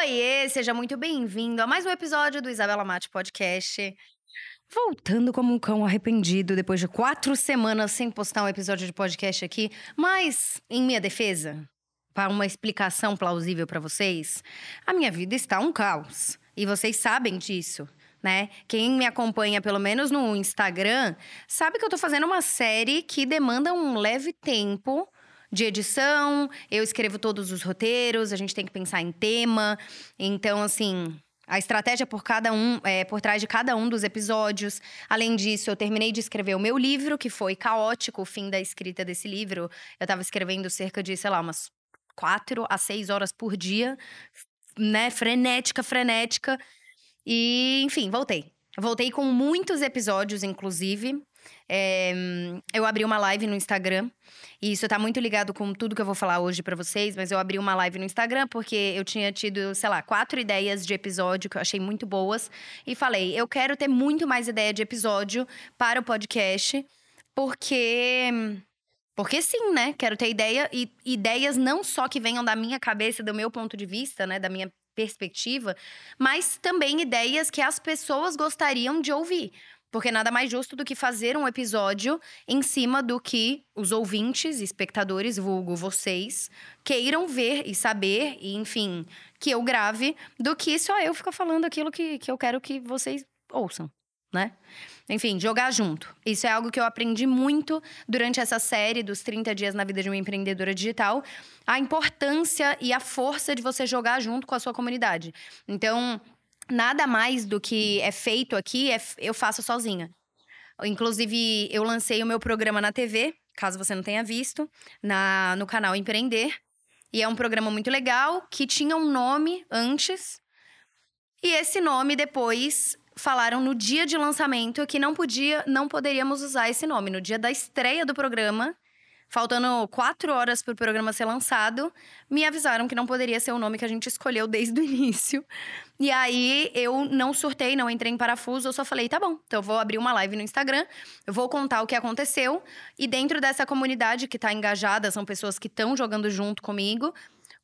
Oiê, seja muito bem-vindo a mais um episódio do Isabela Mate Podcast. Voltando como um cão arrependido depois de quatro semanas sem postar um episódio de podcast aqui, mas em minha defesa, para uma explicação plausível para vocês, a minha vida está um caos e vocês sabem disso. Né? Quem me acompanha, pelo menos no Instagram, sabe que eu tô fazendo uma série que demanda um leve tempo de edição, eu escrevo todos os roteiros, a gente tem que pensar em tema. Então, assim, a estratégia por cada um, é, por trás de cada um dos episódios. Além disso, eu terminei de escrever o meu livro, que foi caótico o fim da escrita desse livro. Eu estava escrevendo cerca de, sei lá, umas quatro a seis horas por dia, né? Frenética, frenética. E, enfim, voltei. Voltei com muitos episódios, inclusive. É, eu abri uma live no Instagram, e isso tá muito ligado com tudo que eu vou falar hoje para vocês, mas eu abri uma live no Instagram porque eu tinha tido, sei lá, quatro ideias de episódio que eu achei muito boas, e falei, eu quero ter muito mais ideia de episódio para o podcast, porque. Porque sim, né? Quero ter ideia e ideias não só que venham da minha cabeça, do meu ponto de vista, né? Da minha perspectiva, mas também ideias que as pessoas gostariam de ouvir. Porque nada mais justo do que fazer um episódio em cima do que os ouvintes, espectadores, vulgo vocês, queiram ver e saber, e enfim, que eu grave, do que só eu ficar falando aquilo que, que eu quero que vocês ouçam, né? Enfim, jogar junto. Isso é algo que eu aprendi muito durante essa série dos 30 dias na vida de uma empreendedora digital. A importância e a força de você jogar junto com a sua comunidade. Então, nada mais do que é feito aqui, é, eu faço sozinha. Inclusive, eu lancei o meu programa na TV, caso você não tenha visto, na, no canal Empreender. E é um programa muito legal, que tinha um nome antes. E esse nome depois falaram no dia de lançamento que não podia, não poderíamos usar esse nome. No dia da estreia do programa, faltando quatro horas para o programa ser lançado, me avisaram que não poderia ser o nome que a gente escolheu desde o início. E aí eu não surtei, não entrei em parafuso, eu só falei, tá bom, então eu vou abrir uma live no Instagram, eu vou contar o que aconteceu. E dentro dessa comunidade que está engajada, são pessoas que estão jogando junto comigo,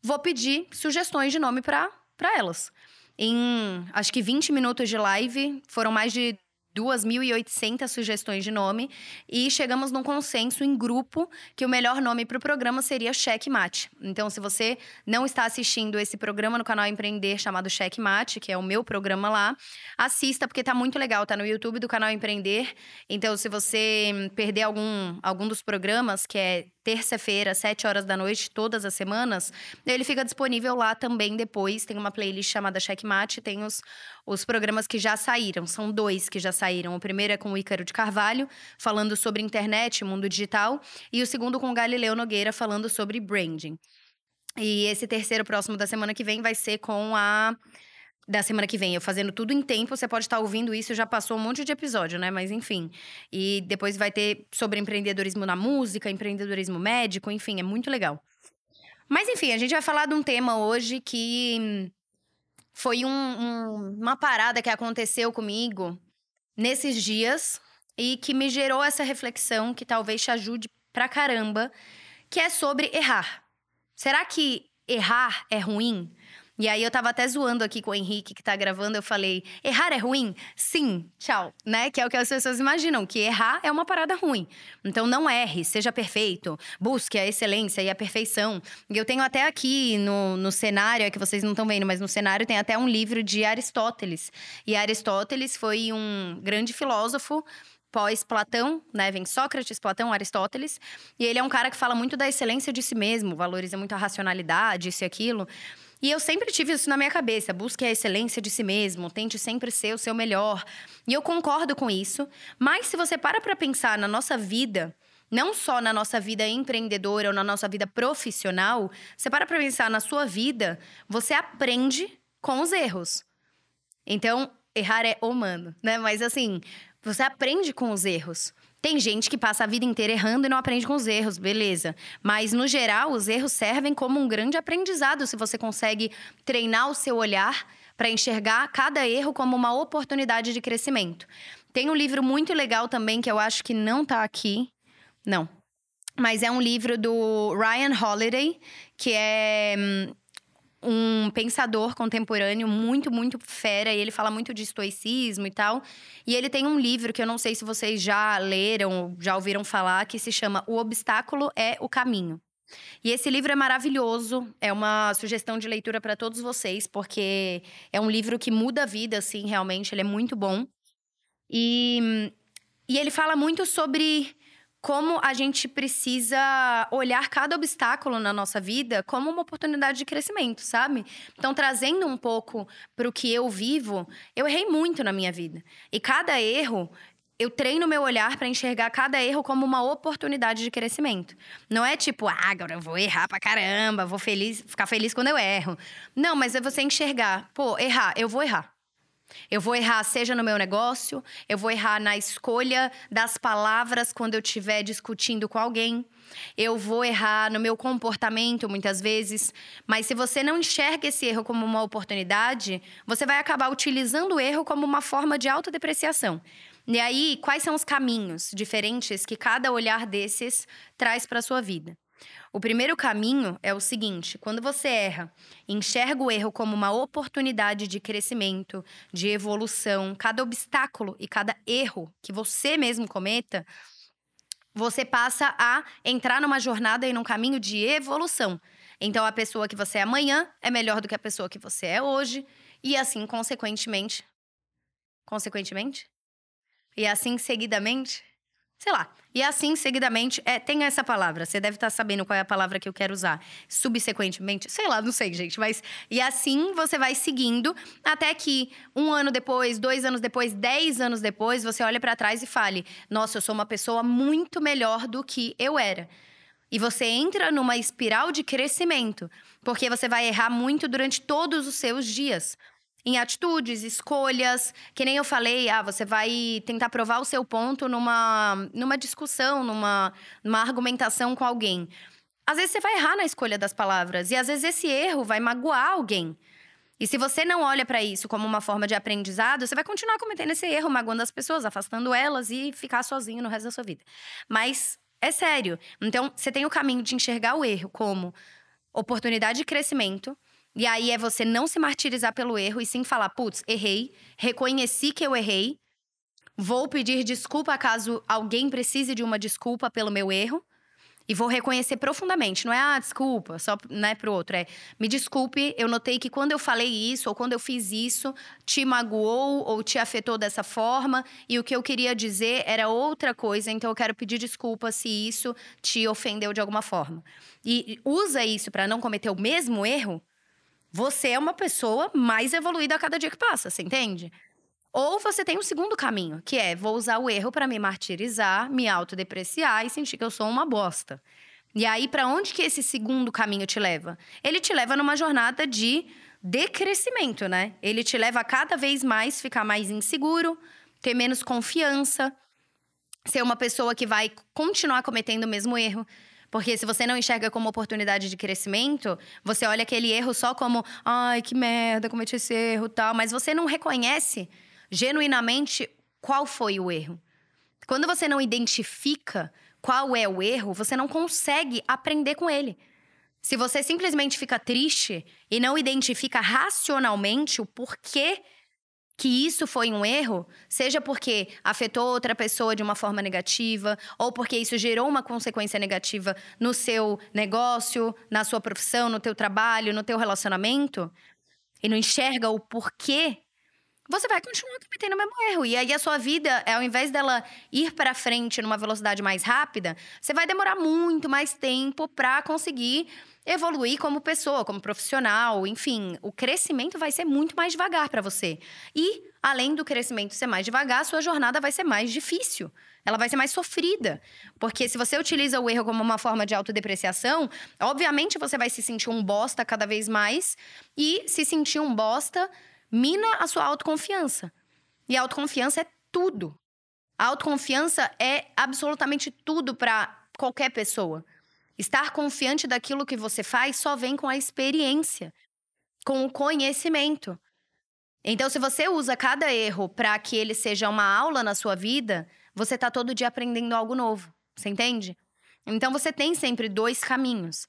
vou pedir sugestões de nome para elas. Em acho que 20 minutos de live, foram mais de 2.800 sugestões de nome e chegamos num consenso em grupo que o melhor nome para o programa seria Checkmate. Então, se você não está assistindo esse programa no canal Empreender chamado Checkmate, que é o meu programa lá, assista porque tá muito legal, tá no YouTube do canal Empreender. Então, se você perder algum, algum dos programas, que é terça-feira, sete horas da noite, todas as semanas, ele fica disponível lá também depois. Tem uma playlist chamada Checkmate, tem os, os programas que já saíram. São dois que já saíram. O primeiro é com o Ícaro de Carvalho, falando sobre internet, mundo digital. E o segundo com o Galileu Nogueira, falando sobre branding. E esse terceiro, próximo da semana que vem, vai ser com a da semana que vem, eu fazendo tudo em tempo, você pode estar ouvindo isso, já passou um monte de episódio, né? Mas enfim. E depois vai ter sobre empreendedorismo na música, empreendedorismo médico, enfim, é muito legal. Mas enfim, a gente vai falar de um tema hoje que foi um, um, uma parada que aconteceu comigo nesses dias e que me gerou essa reflexão que talvez te ajude pra caramba, que é sobre errar. Será que errar é ruim? E aí eu tava até zoando aqui com o Henrique que tá gravando, eu falei: "Errar é ruim?" Sim, tchau, né? Que é o que as pessoas imaginam, que errar é uma parada ruim. Então não erre, seja perfeito, busque a excelência e a perfeição. E eu tenho até aqui no, no cenário, é que vocês não estão vendo, mas no cenário tem até um livro de Aristóteles. E Aristóteles foi um grande filósofo pós-Platão, né? Vem Sócrates, Platão, Aristóteles. E ele é um cara que fala muito da excelência de si mesmo, valoriza muito a racionalidade, isso e aquilo. E eu sempre tive isso na minha cabeça: busque a excelência de si mesmo, tente sempre ser o seu melhor. E eu concordo com isso, mas se você para para pensar na nossa vida, não só na nossa vida empreendedora ou na nossa vida profissional, você para para pensar na sua vida, você aprende com os erros. Então, errar é humano, né? Mas assim, você aprende com os erros. Tem gente que passa a vida inteira errando e não aprende com os erros, beleza. Mas, no geral, os erros servem como um grande aprendizado se você consegue treinar o seu olhar para enxergar cada erro como uma oportunidade de crescimento. Tem um livro muito legal também que eu acho que não está aqui. Não. Mas é um livro do Ryan Holiday, que é hum, um pensador contemporâneo muito, muito fera, e ele fala muito de estoicismo e tal. E ele tem um livro que eu não sei se vocês já leram, já ouviram falar, que se chama O Obstáculo é o Caminho. E esse livro é maravilhoso, é uma sugestão de leitura para todos vocês, porque é um livro que muda a vida, assim, realmente, ele é muito bom. E, e ele fala muito sobre como a gente precisa olhar cada obstáculo na nossa vida como uma oportunidade de crescimento, sabe? Então, trazendo um pouco para o que eu vivo, eu errei muito na minha vida. E cada erro eu treino meu olhar para enxergar cada erro como uma oportunidade de crescimento. Não é tipo, ah, agora eu vou errar pra caramba, vou feliz, ficar feliz quando eu erro. Não, mas é você enxergar, pô, errar, eu vou errar. Eu vou errar, seja no meu negócio, eu vou errar na escolha das palavras quando eu estiver discutindo com alguém. Eu vou errar no meu comportamento muitas vezes, mas se você não enxerga esse erro como uma oportunidade, você vai acabar utilizando o erro como uma forma de autodepreciação. E aí, quais são os caminhos diferentes que cada olhar desses traz para sua vida? O primeiro caminho é o seguinte: quando você erra, enxerga o erro como uma oportunidade de crescimento, de evolução, cada obstáculo e cada erro que você mesmo cometa, você passa a entrar numa jornada e num caminho de evolução. Então, a pessoa que você é amanhã é melhor do que a pessoa que você é hoje, e assim, consequentemente. Consequentemente? E assim, seguidamente, Sei lá. E assim, seguidamente, é, tem essa palavra. Você deve estar sabendo qual é a palavra que eu quero usar. Subsequentemente, sei lá, não sei, gente. Mas. E assim você vai seguindo até que um ano depois, dois anos depois, dez anos depois, você olha para trás e fale: Nossa, eu sou uma pessoa muito melhor do que eu era. E você entra numa espiral de crescimento, porque você vai errar muito durante todos os seus dias em atitudes, escolhas. Que nem eu falei, ah, você vai tentar provar o seu ponto numa, numa discussão, numa, numa argumentação com alguém. Às vezes você vai errar na escolha das palavras, e às vezes esse erro vai magoar alguém. E se você não olha para isso como uma forma de aprendizado, você vai continuar cometendo esse erro, magoando as pessoas, afastando elas e ficar sozinho no resto da sua vida. Mas é sério. Então, você tem o caminho de enxergar o erro como oportunidade de crescimento e aí é você não se martirizar pelo erro e sim falar: putz, errei, reconheci que eu errei, vou pedir desculpa caso alguém precise de uma desculpa pelo meu erro. E vou reconhecer profundamente, não é ah, desculpa, só né, pro outro, é me desculpe, eu notei que quando eu falei isso ou quando eu fiz isso, te magoou ou te afetou dessa forma, e o que eu queria dizer era outra coisa, então eu quero pedir desculpa se isso te ofendeu de alguma forma. E usa isso para não cometer o mesmo erro, você é uma pessoa mais evoluída a cada dia que passa, você entende? Ou você tem um segundo caminho, que é vou usar o erro para me martirizar, me autodepreciar e sentir que eu sou uma bosta. E aí, para onde que esse segundo caminho te leva? Ele te leva numa jornada de decrescimento, né? Ele te leva a cada vez mais ficar mais inseguro, ter menos confiança, ser uma pessoa que vai continuar cometendo o mesmo erro. Porque se você não enxerga como oportunidade de crescimento, você olha aquele erro só como, ai, que merda, cometi esse erro, tal, mas você não reconhece genuinamente qual foi o erro. Quando você não identifica qual é o erro, você não consegue aprender com ele. Se você simplesmente fica triste e não identifica racionalmente o porquê que isso foi um erro, seja porque afetou outra pessoa de uma forma negativa, ou porque isso gerou uma consequência negativa no seu negócio, na sua profissão, no teu trabalho, no teu relacionamento, e não enxerga o porquê, você vai continuar cometendo o mesmo erro. E aí a sua vida, ao invés dela ir para frente numa velocidade mais rápida, você vai demorar muito mais tempo para conseguir evoluir como pessoa, como profissional, enfim, o crescimento vai ser muito mais devagar para você. E, além do crescimento ser mais devagar, sua jornada vai ser mais difícil. Ela vai ser mais sofrida. Porque se você utiliza o erro como uma forma de autodepreciação, obviamente você vai se sentir um bosta cada vez mais. E se sentir um bosta, mina a sua autoconfiança. E a autoconfiança é tudo. A autoconfiança é absolutamente tudo para qualquer pessoa. Estar confiante daquilo que você faz só vem com a experiência, com o conhecimento. Então, se você usa cada erro para que ele seja uma aula na sua vida, você está todo dia aprendendo algo novo. Você entende? Então, você tem sempre dois caminhos,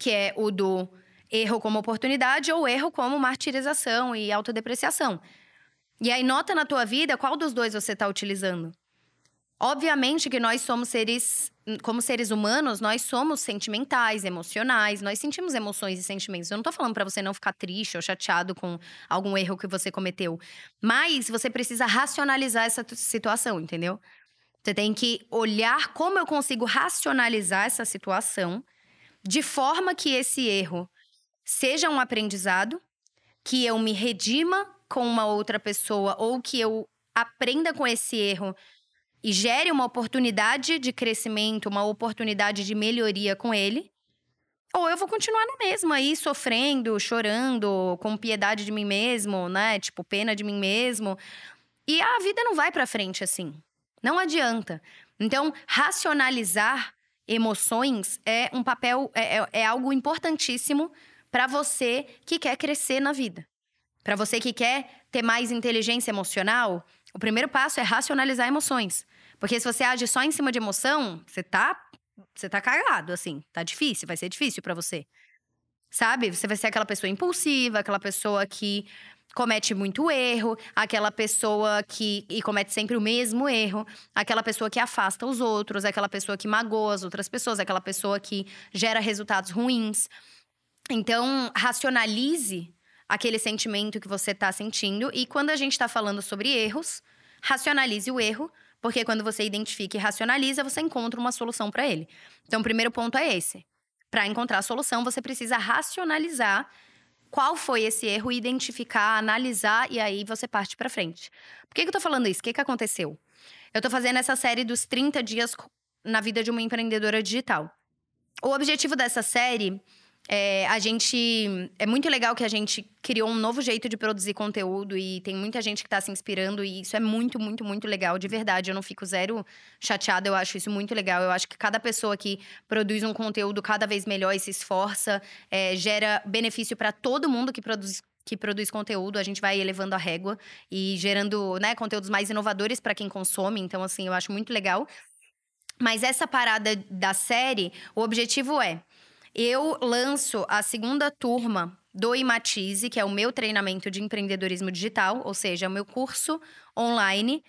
que é o do erro como oportunidade ou erro como martirização e autodepreciação. E aí nota na tua vida qual dos dois você está utilizando. Obviamente que nós somos seres, como seres humanos, nós somos sentimentais, emocionais, nós sentimos emoções e sentimentos. Eu não tô falando para você não ficar triste ou chateado com algum erro que você cometeu, mas você precisa racionalizar essa situação, entendeu? Você tem que olhar como eu consigo racionalizar essa situação de forma que esse erro seja um aprendizado, que eu me redima com uma outra pessoa ou que eu aprenda com esse erro e gere uma oportunidade de crescimento, uma oportunidade de melhoria com ele, ou eu vou continuar na mesma aí, sofrendo, chorando, com piedade de mim mesmo, né? Tipo, pena de mim mesmo. E a vida não vai para frente assim. Não adianta. Então, racionalizar emoções é um papel, é, é, é algo importantíssimo para você que quer crescer na vida. Para você que quer ter mais inteligência emocional, o primeiro passo é racionalizar emoções. Porque se você age só em cima de emoção, você tá, você tá cagado, assim. Tá difícil, vai ser difícil para você. Sabe? Você vai ser aquela pessoa impulsiva, aquela pessoa que comete muito erro, aquela pessoa que e comete sempre o mesmo erro, aquela pessoa que afasta os outros, aquela pessoa que magoa as outras pessoas, aquela pessoa que gera resultados ruins. Então, racionalize aquele sentimento que você está sentindo e quando a gente está falando sobre erros, racionalize o erro porque quando você identifica e racionaliza, você encontra uma solução para ele. Então, o primeiro ponto é esse. Para encontrar a solução, você precisa racionalizar qual foi esse erro, identificar, analisar e aí você parte para frente. Por que, que eu tô falando isso? O que, que aconteceu? Eu tô fazendo essa série dos 30 dias na vida de uma empreendedora digital. O objetivo dessa série é, a gente. É muito legal que a gente criou um novo jeito de produzir conteúdo e tem muita gente que está se inspirando, e isso é muito, muito, muito legal, de verdade. Eu não fico zero chateada, eu acho isso muito legal. Eu acho que cada pessoa que produz um conteúdo cada vez melhor e se esforça, é, gera benefício para todo mundo que produz que produz conteúdo, a gente vai elevando a régua e gerando, né, conteúdos mais inovadores para quem consome. Então, assim, eu acho muito legal. Mas essa parada da série, o objetivo é eu lanço a segunda turma do Imatize, que é o meu treinamento de empreendedorismo digital, ou seja, é o meu curso online.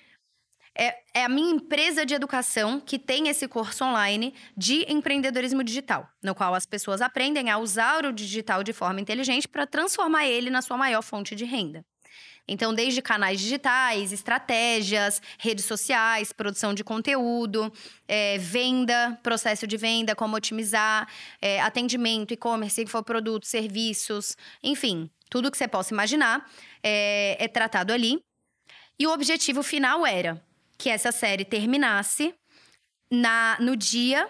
É, é, a minha empresa de educação que tem esse curso online de empreendedorismo digital, no qual as pessoas aprendem a usar o digital de forma inteligente para transformar ele na sua maior fonte de renda. Então, desde canais digitais, estratégias, redes sociais, produção de conteúdo, é, venda, processo de venda, como otimizar, é, atendimento, e-commerce, infoprodutos, serviços, enfim, tudo que você possa imaginar é, é tratado ali. E o objetivo final era que essa série terminasse na, no dia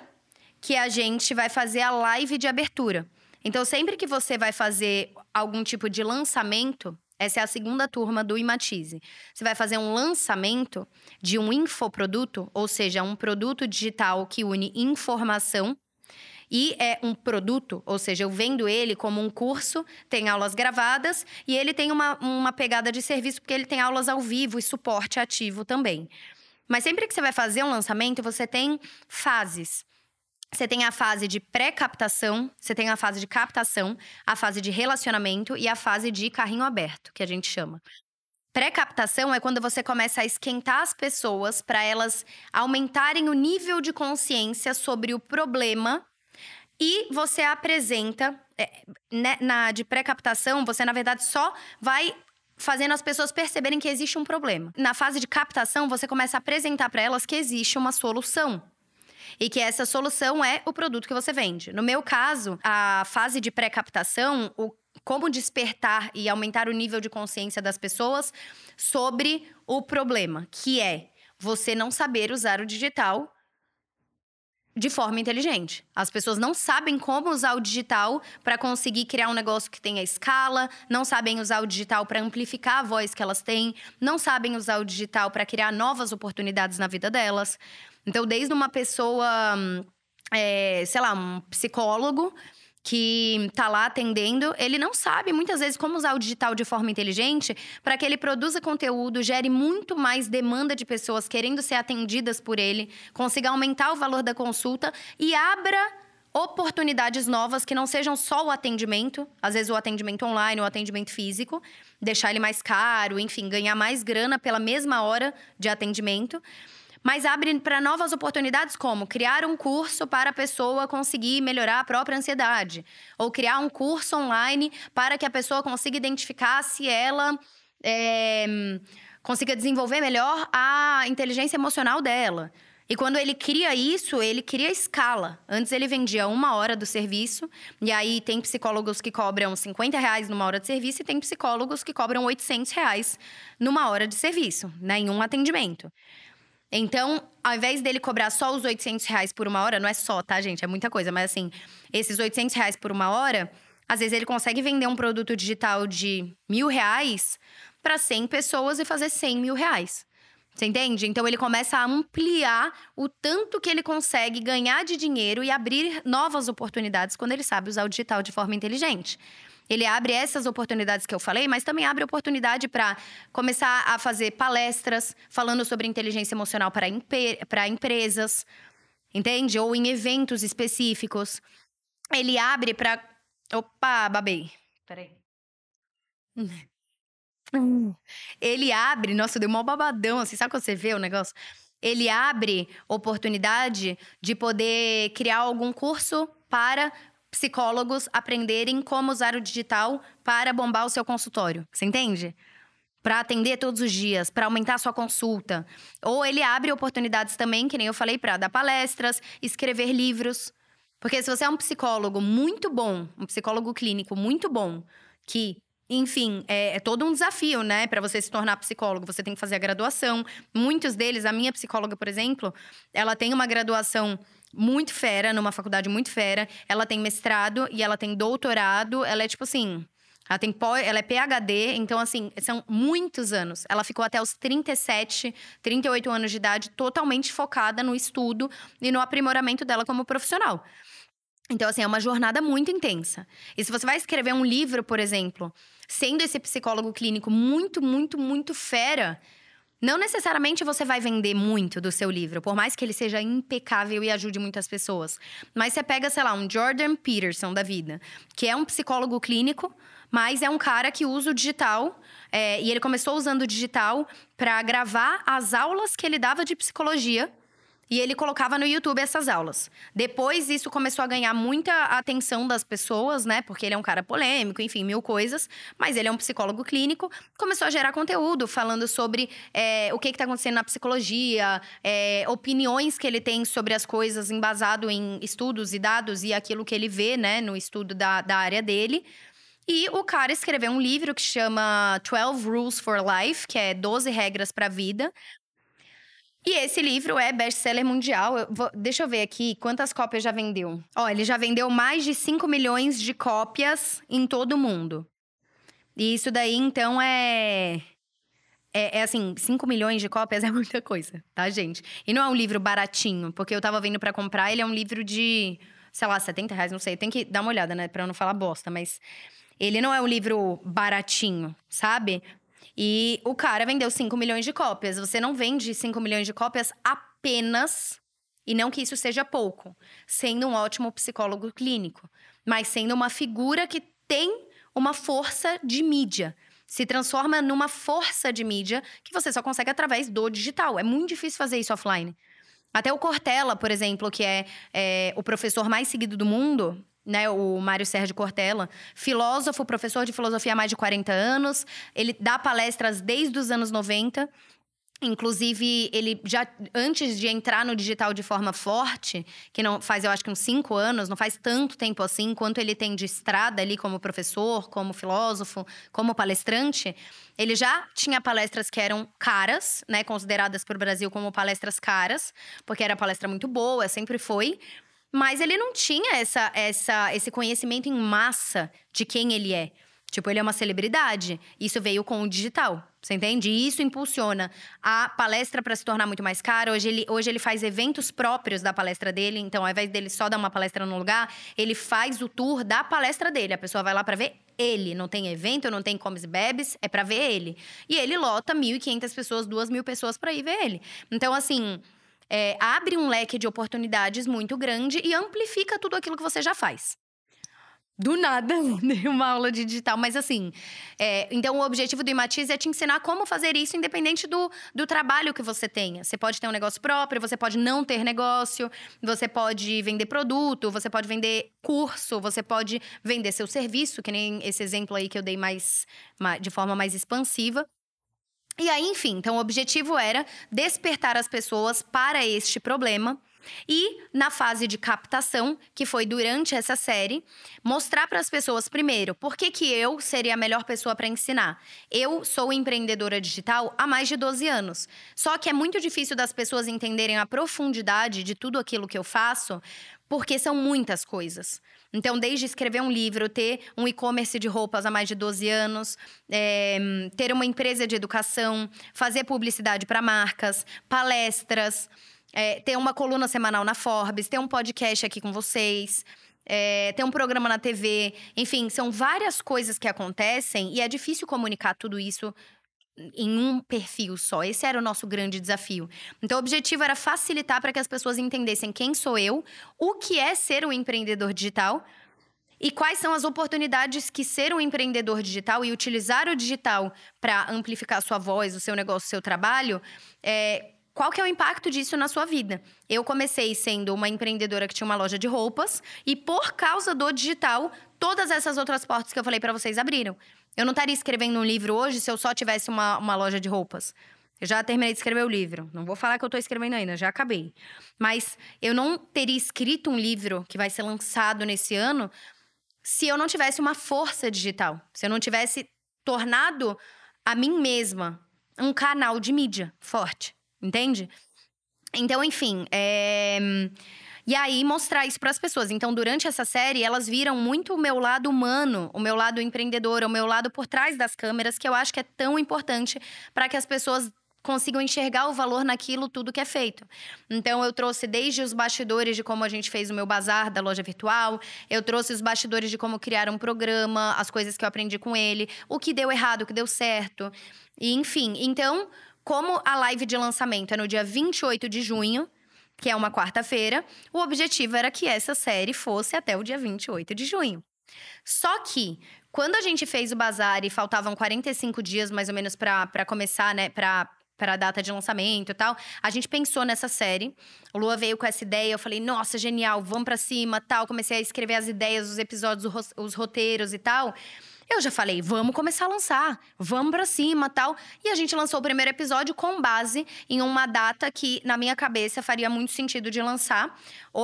que a gente vai fazer a live de abertura. Então, sempre que você vai fazer algum tipo de lançamento, essa é a segunda turma do Imatize. Você vai fazer um lançamento de um infoproduto, ou seja, um produto digital que une informação e é um produto, ou seja, eu vendo ele como um curso, tem aulas gravadas e ele tem uma, uma pegada de serviço, porque ele tem aulas ao vivo e suporte ativo também. Mas sempre que você vai fazer um lançamento, você tem fases. Você tem a fase de pré-captação, você tem a fase de captação, a fase de relacionamento e a fase de carrinho aberto, que a gente chama. Pré-captação é quando você começa a esquentar as pessoas para elas aumentarem o nível de consciência sobre o problema e você apresenta é, né, na de pré-captação, você na verdade só vai fazendo as pessoas perceberem que existe um problema. Na fase de captação, você começa a apresentar para elas que existe uma solução e que essa solução é o produto que você vende. No meu caso, a fase de pré-captação, o como despertar e aumentar o nível de consciência das pessoas sobre o problema, que é você não saber usar o digital de forma inteligente. As pessoas não sabem como usar o digital para conseguir criar um negócio que tenha escala, não sabem usar o digital para amplificar a voz que elas têm, não sabem usar o digital para criar novas oportunidades na vida delas. Então, desde uma pessoa, é, sei lá, um psicólogo que tá lá atendendo, ele não sabe muitas vezes como usar o digital de forma inteligente para que ele produza conteúdo, gere muito mais demanda de pessoas querendo ser atendidas por ele, consiga aumentar o valor da consulta e abra oportunidades novas que não sejam só o atendimento, às vezes o atendimento online, o atendimento físico, deixar ele mais caro, enfim, ganhar mais grana pela mesma hora de atendimento. Mas abre para novas oportunidades como criar um curso para a pessoa conseguir melhorar a própria ansiedade, ou criar um curso online para que a pessoa consiga identificar se ela é, consiga desenvolver melhor a inteligência emocional dela. E quando ele cria isso, ele cria escala. Antes ele vendia uma hora do serviço, e aí tem psicólogos que cobram 50 reais numa hora de serviço, e tem psicólogos que cobram 800 reais numa hora de serviço, né, em um atendimento. Então, ao invés dele cobrar só os 800 reais por uma hora, não é só, tá, gente? É muita coisa, mas assim, esses 800 reais por uma hora, às vezes ele consegue vender um produto digital de mil reais para 100 pessoas e fazer 100 mil reais. Você entende? Então ele começa a ampliar o tanto que ele consegue ganhar de dinheiro e abrir novas oportunidades quando ele sabe usar o digital de forma inteligente. Ele abre essas oportunidades que eu falei, mas também abre oportunidade para começar a fazer palestras falando sobre inteligência emocional para empresas, entende? Ou em eventos específicos. Ele abre para. Opa, babei. Peraí. Ele abre, nossa, deu um babadão, assim, sabe quando você vê o negócio? Ele abre oportunidade de poder criar algum curso para psicólogos aprenderem como usar o digital para bombar o seu consultório. Você entende? Para atender todos os dias, para aumentar a sua consulta. Ou ele abre oportunidades também, que nem eu falei, para dar palestras, escrever livros. Porque se você é um psicólogo muito bom, um psicólogo clínico muito bom, que enfim, é, é, todo um desafio, né, para você se tornar psicólogo. Você tem que fazer a graduação. Muitos deles, a minha psicóloga, por exemplo, ela tem uma graduação muito fera, numa faculdade muito fera. Ela tem mestrado e ela tem doutorado. Ela é tipo assim. Ela, tem, ela é PhD, então, assim, são muitos anos. Ela ficou até os 37, 38 anos de idade, totalmente focada no estudo e no aprimoramento dela como profissional. Então, assim, é uma jornada muito intensa. E se você vai escrever um livro, por exemplo, sendo esse psicólogo clínico muito, muito, muito fera, não necessariamente você vai vender muito do seu livro, por mais que ele seja impecável e ajude muitas pessoas. Mas você pega, sei lá, um Jordan Peterson da vida, que é um psicólogo clínico, mas é um cara que usa o digital. É, e ele começou usando o digital para gravar as aulas que ele dava de psicologia e ele colocava no YouTube essas aulas. Depois, isso começou a ganhar muita atenção das pessoas, né? Porque ele é um cara polêmico, enfim, mil coisas. Mas ele é um psicólogo clínico. Começou a gerar conteúdo falando sobre é, o que está acontecendo na psicologia, é, opiniões que ele tem sobre as coisas, embasado em estudos e dados e aquilo que ele vê, né? No estudo da, da área dele. E o cara escreveu um livro que chama 12 Rules for Life, que é 12 regras para a vida. E esse livro é best-seller mundial. Eu vou, deixa eu ver aqui quantas cópias já vendeu. Ó, ele já vendeu mais de 5 milhões de cópias em todo o mundo. E isso daí, então, é... É, é, assim, 5 milhões de cópias é muita coisa, tá, gente? E não é um livro baratinho, porque eu tava vendo para comprar, ele é um livro de, sei lá, 70 reais, não sei. Tem que dar uma olhada, né, pra eu não falar bosta, mas... Ele não é um livro baratinho, sabe? E o cara vendeu 5 milhões de cópias. Você não vende 5 milhões de cópias apenas, e não que isso seja pouco, sendo um ótimo psicólogo clínico, mas sendo uma figura que tem uma força de mídia. Se transforma numa força de mídia que você só consegue através do digital. É muito difícil fazer isso offline. Até o Cortella, por exemplo, que é, é o professor mais seguido do mundo, né, o Mário Sérgio Cortella, filósofo, professor de filosofia há mais de 40 anos. Ele dá palestras desde os anos 90. Inclusive, ele já antes de entrar no digital de forma forte, que não faz, eu acho que uns cinco anos, não faz tanto tempo assim, quanto ele tem de estrada ali como professor, como filósofo, como palestrante, ele já tinha palestras que eram caras, né, consideradas por Brasil como palestras caras, porque era palestra muito boa, sempre foi. Mas ele não tinha essa, essa, esse conhecimento em massa de quem ele é. Tipo, ele é uma celebridade. Isso veio com o digital. Você entende? E isso impulsiona a palestra para se tornar muito mais cara. Hoje ele, hoje ele faz eventos próprios da palestra dele. Então, ao invés dele só dar uma palestra no lugar, ele faz o tour da palestra dele. A pessoa vai lá para ver ele. Não tem evento, não tem comes e bebes, é para ver ele. E ele lota 1.500 pessoas, 2.000 pessoas para ir ver ele. Então, assim, é, abre um leque de oportunidades muito grande e amplifica tudo aquilo que você já faz. Do nada, dei uma aula de digital. Mas assim, é, então o objetivo do Imatiz é te ensinar como fazer isso independente do, do trabalho que você tenha. Você pode ter um negócio próprio, você pode não ter negócio, você pode vender produto, você pode vender curso, você pode vender seu serviço, que nem esse exemplo aí que eu dei mais, de forma mais expansiva. E aí, enfim, então o objetivo era despertar as pessoas para este problema e na fase de captação, que foi durante essa série, mostrar para as pessoas primeiro por que, que eu seria a melhor pessoa para ensinar. Eu sou empreendedora digital há mais de 12 anos. Só que é muito difícil das pessoas entenderem a profundidade de tudo aquilo que eu faço, porque são muitas coisas. Então, desde escrever um livro, ter um e-commerce de roupas há mais de 12 anos, é, ter uma empresa de educação, fazer publicidade para marcas, palestras é, ter uma coluna semanal na Forbes, ter um podcast aqui com vocês. É, ter um programa na TV, enfim, são várias coisas que acontecem e é difícil comunicar tudo isso em um perfil só. Esse era o nosso grande desafio. Então, o objetivo era facilitar para que as pessoas entendessem quem sou eu, o que é ser um empreendedor digital e quais são as oportunidades que ser um empreendedor digital e utilizar o digital para amplificar sua voz, o seu negócio, o seu trabalho, é, qual que é o impacto disso na sua vida? Eu comecei sendo uma empreendedora que tinha uma loja de roupas e por causa do digital, todas essas outras portas que eu falei para vocês abriram. Eu não estaria escrevendo um livro hoje se eu só tivesse uma, uma loja de roupas. Eu já terminei de escrever o livro. Não vou falar que eu estou escrevendo ainda, já acabei. Mas eu não teria escrito um livro que vai ser lançado nesse ano se eu não tivesse uma força digital. Se eu não tivesse tornado a mim mesma um canal de mídia forte. Entende? Então, enfim, é... E aí, mostrar isso para as pessoas. Então, durante essa série, elas viram muito o meu lado humano, o meu lado empreendedor, o meu lado por trás das câmeras, que eu acho que é tão importante para que as pessoas consigam enxergar o valor naquilo tudo que é feito. Então eu trouxe desde os bastidores de como a gente fez o meu bazar da loja virtual, eu trouxe os bastidores de como criar um programa, as coisas que eu aprendi com ele, o que deu errado, o que deu certo. E enfim, então como a live de lançamento é no dia 28 de junho, que é uma quarta-feira, o objetivo era que essa série fosse até o dia 28 de junho. Só que, quando a gente fez o bazar e faltavam 45 dias mais ou menos para começar, né, para para a data de lançamento e tal. A gente pensou nessa série. O Lua veio com essa ideia, eu falei: "Nossa, genial, vamos para cima", tal. Comecei a escrever as ideias, os episódios, os roteiros e tal. Eu já falei, vamos começar a lançar, vamos para cima, tal. E a gente lançou o primeiro episódio com base em uma data que na minha cabeça faria muito sentido de lançar,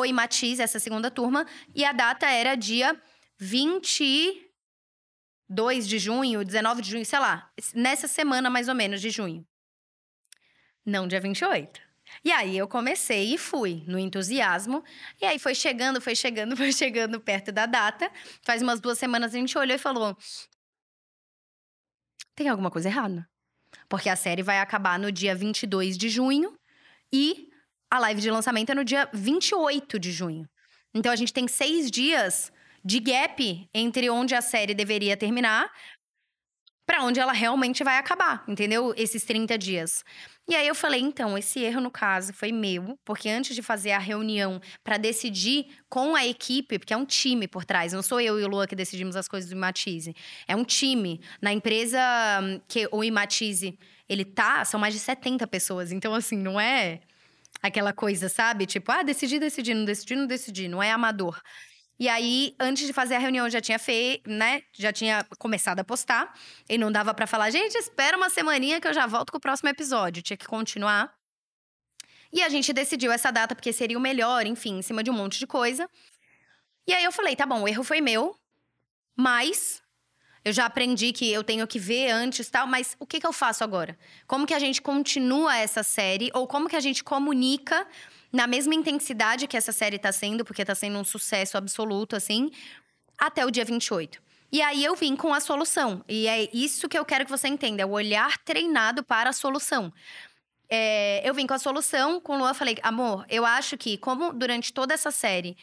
em Matiz, essa segunda turma, e a data era dia 22 de junho, 19 de junho, sei lá, nessa semana mais ou menos de junho. Não dia 28. E aí eu comecei e fui no entusiasmo. E aí foi chegando, foi chegando, foi chegando perto da data. Faz umas duas semanas a gente olhou e falou: tem alguma coisa errada. Porque a série vai acabar no dia 22 de junho e a live de lançamento é no dia 28 de junho. Então a gente tem seis dias de gap entre onde a série deveria terminar para onde ela realmente vai acabar, entendeu? Esses 30 dias. E aí eu falei, então, esse erro no caso foi meu, porque antes de fazer a reunião para decidir com a equipe, porque é um time por trás, não sou eu e o Lua que decidimos as coisas do Imatize, é um time. Na empresa hum, que o Imatize, ele tá, são mais de 70 pessoas, então assim, não é aquela coisa, sabe? Tipo, ah, decidi, decidi, não decidi, não decidi, não é amador. E aí, antes de fazer a reunião, já tinha feito, né? Já tinha começado a postar. E não dava para falar, gente, espera uma semaninha que eu já volto com o próximo episódio. Tinha que continuar. E a gente decidiu essa data porque seria o melhor, enfim, em cima de um monte de coisa. E aí eu falei, tá bom, o erro foi meu, mas eu já aprendi que eu tenho que ver antes tal, mas o que, que eu faço agora? Como que a gente continua essa série? Ou como que a gente comunica na mesma intensidade que essa série tá sendo, porque tá sendo um sucesso absoluto, assim, até o dia 28. E aí eu vim com a solução. E é isso que eu quero que você entenda: é o olhar treinado para a solução. É, eu vim com a solução, com o Lua falei, amor, eu acho que, como durante toda essa série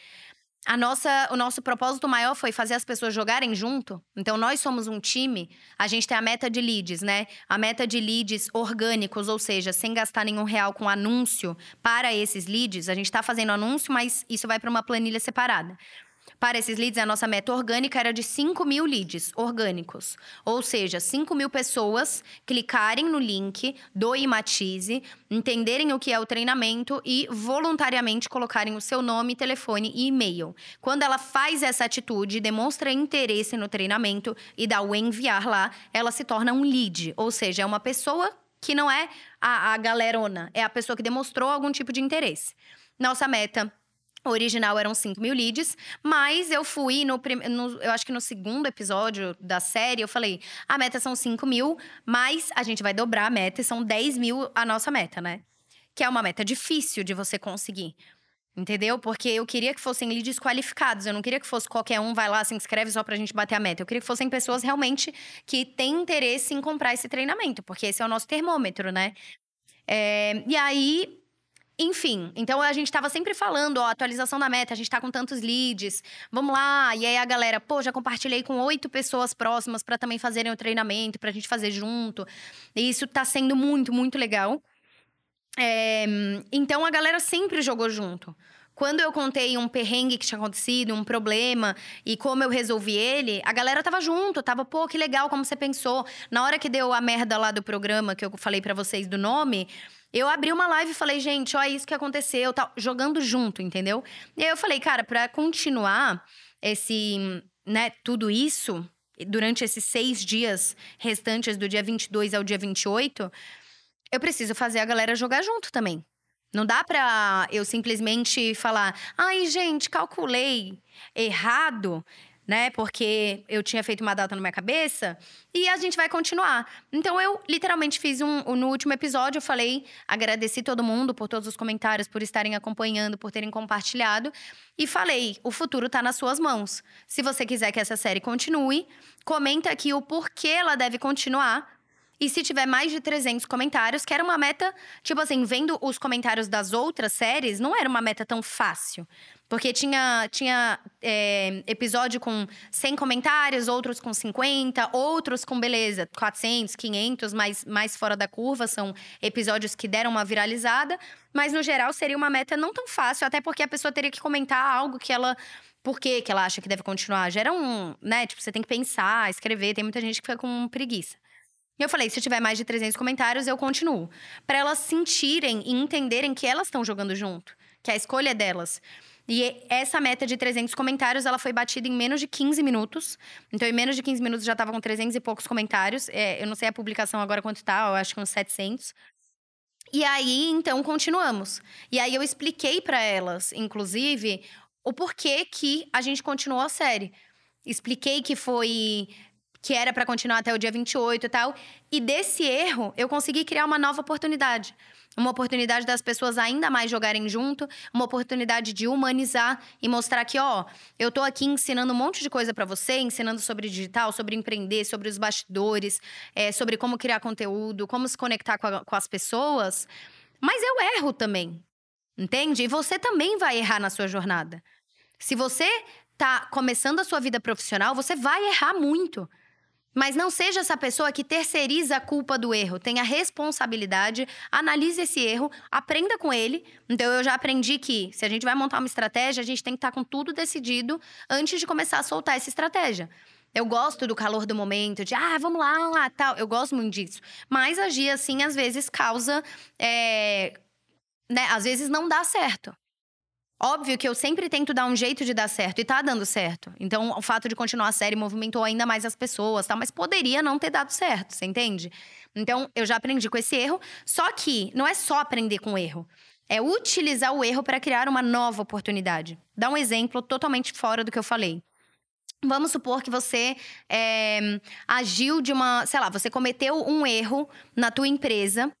a nossa, o nosso propósito maior foi fazer as pessoas jogarem junto. Então, nós somos um time, a gente tem a meta de leads, né? A meta de leads orgânicos, ou seja, sem gastar nenhum real com anúncio para esses leads. A gente está fazendo anúncio, mas isso vai para uma planilha separada. Para esses leads, a nossa meta orgânica era de 5 mil leads orgânicos. Ou seja, 5 mil pessoas clicarem no link do Imatize, entenderem o que é o treinamento e voluntariamente colocarem o seu nome, telefone e e-mail. Quando ela faz essa atitude, demonstra interesse no treinamento e dá o enviar lá, ela se torna um lead. Ou seja, é uma pessoa que não é a, a galerona, é a pessoa que demonstrou algum tipo de interesse. Nossa meta o original eram 5 mil leads, mas eu fui no, no, Eu acho que no segundo episódio da série, eu falei: a meta são 5 mil, mas a gente vai dobrar a meta e são 10 mil a nossa meta, né? Que é uma meta difícil de você conseguir. Entendeu? Porque eu queria que fossem leads qualificados. Eu não queria que fosse qualquer um, vai lá, se inscreve só pra gente bater a meta. Eu queria que fossem pessoas realmente que têm interesse em comprar esse treinamento, porque esse é o nosso termômetro, né? É, e aí, enfim, então a gente tava sempre falando, ó, atualização da meta, a gente tá com tantos leads, vamos lá. E aí a galera, pô, já compartilhei com oito pessoas próximas para também fazerem o treinamento, pra gente fazer junto. E isso tá sendo muito, muito legal. É, então a galera sempre jogou junto. Quando eu contei um perrengue que tinha acontecido, um problema e como eu resolvi ele, a galera tava junto, tava, pô, que legal como você pensou. Na hora que deu a merda lá do programa que eu falei para vocês do nome, eu abri uma live e falei, gente, ó, isso que aconteceu, tal, jogando junto, entendeu? E aí eu falei, cara, para continuar esse, né, tudo isso, durante esses seis dias restantes do dia 22 ao dia 28, eu preciso fazer a galera jogar junto também. Não dá pra eu simplesmente falar, ai, gente, calculei errado né? Porque eu tinha feito uma data na minha cabeça e a gente vai continuar. Então eu literalmente fiz um. No último episódio, eu falei, agradeci todo mundo por todos os comentários, por estarem acompanhando, por terem compartilhado. E falei: o futuro está nas suas mãos. Se você quiser que essa série continue, comenta aqui o porquê ela deve continuar. E se tiver mais de 300 comentários, que era uma meta, tipo assim, vendo os comentários das outras séries, não era uma meta tão fácil. Porque tinha, tinha é, episódio com 100 comentários, outros com 50, outros com, beleza, 400, 500, mais, mais fora da curva. São episódios que deram uma viralizada. Mas, no geral, seria uma meta não tão fácil, até porque a pessoa teria que comentar algo que ela por que, que ela acha que deve continuar. Gera um, né? Tipo, você tem que pensar, escrever. Tem muita gente que fica com preguiça. E eu falei, se tiver mais de 300 comentários, eu continuo. para elas sentirem e entenderem que elas estão jogando junto. Que a escolha é delas. E essa meta de 300 comentários, ela foi batida em menos de 15 minutos. Então, em menos de 15 minutos já tava com 300 e poucos comentários. É, eu não sei a publicação agora quanto tá, eu acho que uns 700. E aí, então, continuamos. E aí eu expliquei para elas, inclusive, o porquê que a gente continuou a série. Expliquei que foi que era para continuar até o dia 28 e tal. E desse erro, eu consegui criar uma nova oportunidade. Uma oportunidade das pessoas ainda mais jogarem junto, uma oportunidade de humanizar e mostrar que, ó, eu tô aqui ensinando um monte de coisa para você, ensinando sobre digital, sobre empreender, sobre os bastidores, é, sobre como criar conteúdo, como se conectar com, a, com as pessoas. Mas eu erro também, entende? E você também vai errar na sua jornada. Se você tá começando a sua vida profissional, você vai errar muito. Mas não seja essa pessoa que terceiriza a culpa do erro. Tenha responsabilidade, analise esse erro, aprenda com ele. Então, eu já aprendi que se a gente vai montar uma estratégia, a gente tem que estar com tudo decidido antes de começar a soltar essa estratégia. Eu gosto do calor do momento, de ah, vamos lá, tal. Eu gosto muito disso. Mas agir assim, às vezes, causa. É... Né? Às vezes não dá certo. Óbvio que eu sempre tento dar um jeito de dar certo e tá dando certo. Então, o fato de continuar a série movimentou ainda mais as pessoas, tá? Mas poderia não ter dado certo, você entende? Então, eu já aprendi com esse erro. Só que não é só aprender com o erro. É utilizar o erro para criar uma nova oportunidade. Dá um exemplo totalmente fora do que eu falei. Vamos supor que você é, agiu de uma, sei lá, você cometeu um erro na tua empresa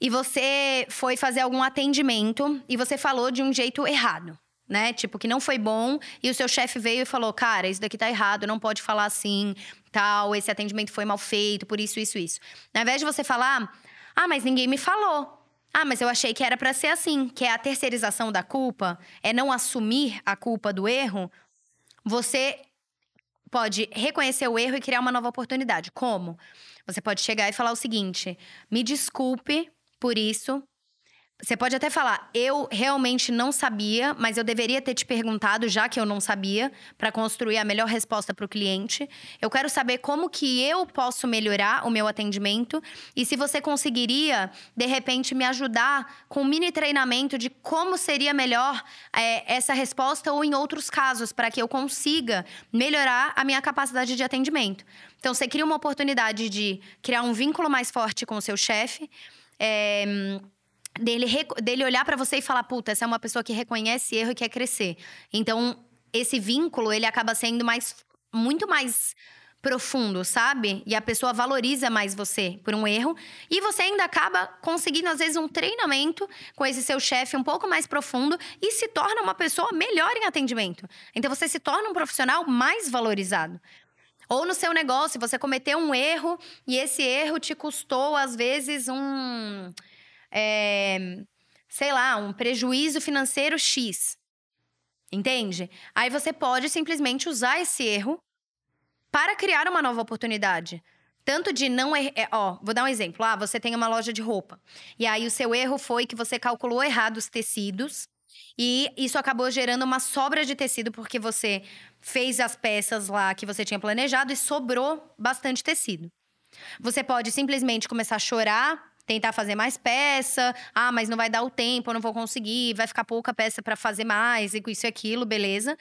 e você foi fazer algum atendimento e você falou de um jeito errado, né? Tipo, que não foi bom, e o seu chefe veio e falou: cara, isso daqui tá errado, não pode falar assim, tal, esse atendimento foi mal feito, por isso, isso, isso. Ao invés de você falar, ah, mas ninguém me falou. Ah, mas eu achei que era para ser assim, que é a terceirização da culpa, é não assumir a culpa do erro. Você pode reconhecer o erro e criar uma nova oportunidade. Como? Você pode chegar e falar o seguinte: me desculpe por isso, você pode até falar, eu realmente não sabia, mas eu deveria ter te perguntado, já que eu não sabia, para construir a melhor resposta para o cliente. Eu quero saber como que eu posso melhorar o meu atendimento e se você conseguiria, de repente, me ajudar com um mini treinamento de como seria melhor é, essa resposta ou em outros casos, para que eu consiga melhorar a minha capacidade de atendimento. Então, você cria uma oportunidade de criar um vínculo mais forte com o seu chefe. É, dele, dele olhar para você e falar, puta, essa é uma pessoa que reconhece erro e quer crescer. Então, esse vínculo, ele acaba sendo mais muito mais profundo, sabe? E a pessoa valoriza mais você por um erro. E você ainda acaba conseguindo, às vezes, um treinamento com esse seu chefe um pouco mais profundo e se torna uma pessoa melhor em atendimento. Então, você se torna um profissional mais valorizado. Ou no seu negócio, você cometeu um erro e esse erro te custou, às vezes, um é, sei lá, um prejuízo financeiro X. Entende? Aí você pode simplesmente usar esse erro para criar uma nova oportunidade. Tanto de não er... ó, vou dar um exemplo. Ah, você tem uma loja de roupa. E aí o seu erro foi que você calculou errado os tecidos e isso acabou gerando uma sobra de tecido porque você fez as peças lá que você tinha planejado e sobrou bastante tecido. Você pode simplesmente começar a chorar tentar fazer mais peça. Ah, mas não vai dar o tempo, eu não vou conseguir, vai ficar pouca peça para fazer mais, e com isso e aquilo, beleza.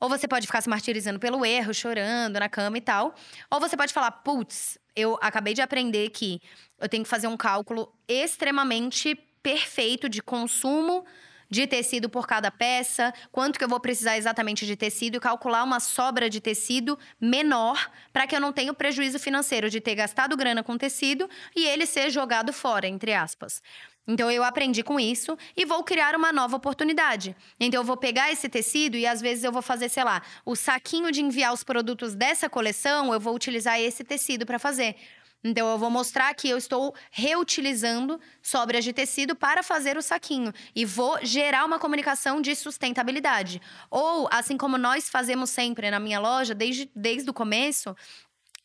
Ou você pode ficar se martirizando pelo erro, chorando na cama e tal. Ou você pode falar, putz, eu acabei de aprender que eu tenho que fazer um cálculo extremamente perfeito de consumo de tecido por cada peça, quanto que eu vou precisar exatamente de tecido e calcular uma sobra de tecido menor para que eu não tenha o prejuízo financeiro de ter gastado grana com tecido e ele ser jogado fora, entre aspas. Então eu aprendi com isso e vou criar uma nova oportunidade. Então eu vou pegar esse tecido e às vezes eu vou fazer, sei lá, o saquinho de enviar os produtos dessa coleção, eu vou utilizar esse tecido para fazer. Então, eu vou mostrar que eu estou reutilizando sobras de tecido para fazer o saquinho e vou gerar uma comunicação de sustentabilidade. Ou, assim como nós fazemos sempre na minha loja, desde, desde o começo,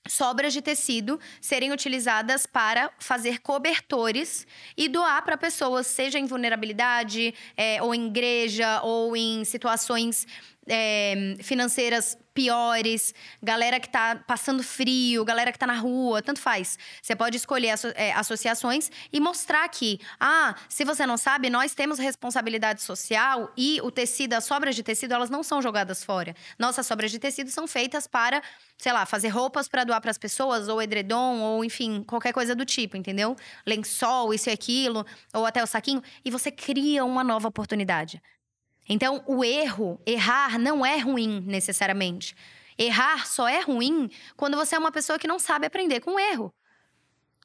sobras de tecido serem utilizadas para fazer cobertores e doar para pessoas, seja em vulnerabilidade, é, ou em igreja, ou em situações é, financeiras piores, galera que tá passando frio, galera que tá na rua, tanto faz. Você pode escolher asso é, associações e mostrar que, ah, se você não sabe, nós temos responsabilidade social e o tecido, as sobras de tecido, elas não são jogadas fora. Nossas sobras de tecido são feitas para, sei lá, fazer roupas para doar para as pessoas, ou edredom, ou enfim, qualquer coisa do tipo, entendeu? Lençol, isso e aquilo, ou até o saquinho, e você cria uma nova oportunidade. Então, o erro, errar não é ruim necessariamente. Errar só é ruim quando você é uma pessoa que não sabe aprender com o erro.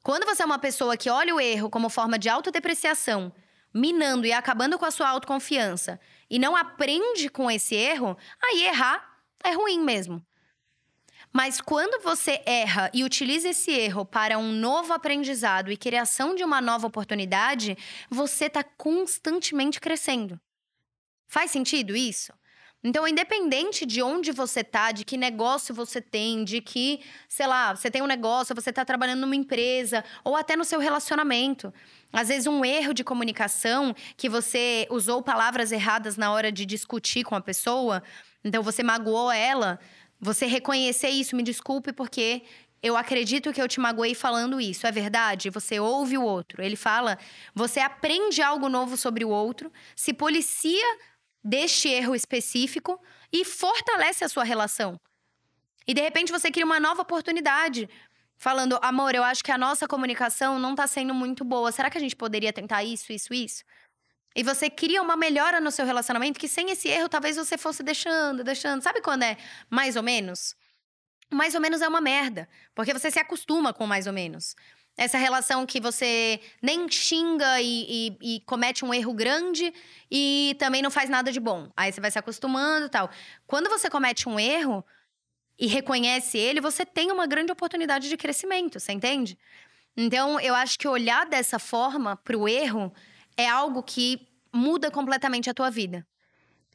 Quando você é uma pessoa que olha o erro como forma de autodepreciação, minando e acabando com a sua autoconfiança, e não aprende com esse erro, aí errar é ruim mesmo. Mas quando você erra e utiliza esse erro para um novo aprendizado e criação de uma nova oportunidade, você está constantemente crescendo. Faz sentido isso? Então, independente de onde você tá, de que negócio você tem, de que, sei lá, você tem um negócio, você tá trabalhando numa empresa, ou até no seu relacionamento. Às vezes, um erro de comunicação, que você usou palavras erradas na hora de discutir com a pessoa, então você magoou ela, você reconhecer isso, me desculpe porque eu acredito que eu te magoei falando isso. É verdade? Você ouve o outro. Ele fala, você aprende algo novo sobre o outro, se policia deste erro específico e fortalece a sua relação. E de repente você cria uma nova oportunidade, falando: amor, eu acho que a nossa comunicação não está sendo muito boa. Será que a gente poderia tentar isso, isso, isso? E você cria uma melhora no seu relacionamento que sem esse erro talvez você fosse deixando, deixando. Sabe quando é mais ou menos? Mais ou menos é uma merda, porque você se acostuma com mais ou menos. Essa relação que você nem xinga e, e, e, comete um erro grande e também não faz nada de bom. Aí você vai se acostumando e tal. Quando você comete um erro e reconhece ele, você tem uma grande oportunidade de crescimento, você entende? Então, eu acho que olhar dessa forma pro erro é algo que muda completamente a tua vida.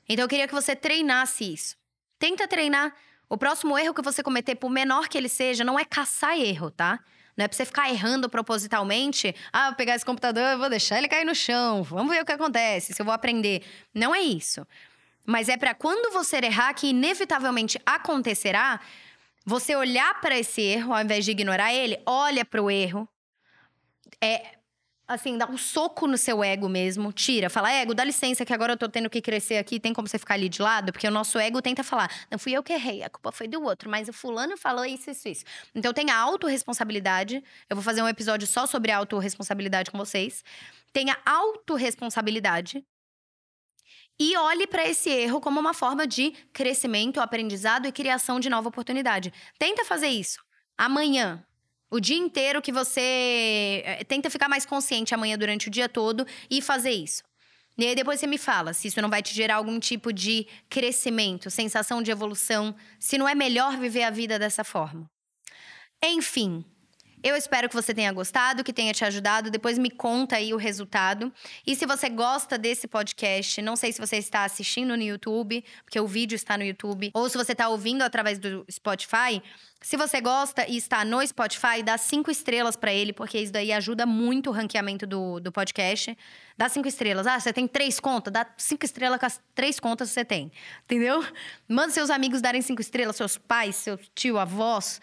Então, eu queria que você treinasse isso. Tenta treinar. O próximo erro que você cometer, por menor que ele seja, não é caçar erro, tá? Não é pra você ficar errando propositalmente. Ah, vou pegar esse computador, vou deixar ele cair no chão. Vamos ver o que acontece, se eu vou aprender. Não é isso. Mas é para quando você errar, que inevitavelmente acontecerá, você olhar para esse erro, ao invés de ignorar ele, olha para o erro. É, assim, dá um soco no seu ego mesmo, tira, fala, ego, dá licença que agora eu tô tendo que crescer aqui, tem como você ficar ali de lado? Porque o nosso ego tenta falar, não fui eu que errei, a culpa foi do outro, mas o fulano falou isso, isso, isso. Então tenha autorresponsabilidade, eu vou fazer um episódio só sobre autorresponsabilidade com vocês. Tenha autorresponsabilidade e olhe para esse erro como uma forma de crescimento, aprendizado e criação de nova oportunidade. Tenta fazer isso amanhã, o dia inteiro que você eh, tenta ficar mais consciente amanhã durante o dia todo e fazer isso. E aí depois você me fala se isso não vai te gerar algum tipo de crescimento, sensação de evolução, se não é melhor viver a vida dessa forma. Enfim, eu espero que você tenha gostado, que tenha te ajudado. Depois me conta aí o resultado. E se você gosta desse podcast, não sei se você está assistindo no YouTube, porque o vídeo está no YouTube, ou se você está ouvindo através do Spotify. Se você gosta e está no Spotify, dá cinco estrelas para ele, porque isso daí ajuda muito o ranqueamento do, do podcast. Dá cinco estrelas. Ah, você tem três contas? Dá cinco estrelas com as três contas que você tem. Entendeu? Manda seus amigos darem cinco estrelas, seus pais, seu tio, avós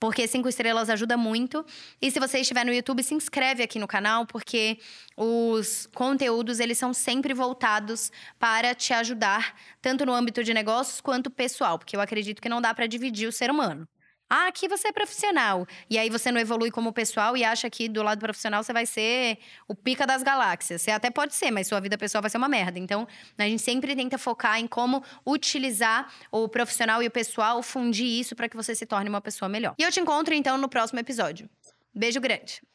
porque cinco estrelas ajuda muito. E se você estiver no YouTube, se inscreve aqui no canal, porque os conteúdos eles são sempre voltados para te ajudar, tanto no âmbito de negócios quanto pessoal, porque eu acredito que não dá para dividir o ser humano. Ah, aqui você é profissional. E aí você não evolui como pessoal e acha que do lado profissional você vai ser o pica das galáxias. Você até pode ser, mas sua vida pessoal vai ser uma merda. Então, a gente sempre tenta focar em como utilizar o profissional e o pessoal, fundir isso para que você se torne uma pessoa melhor. E eu te encontro então no próximo episódio. Beijo grande.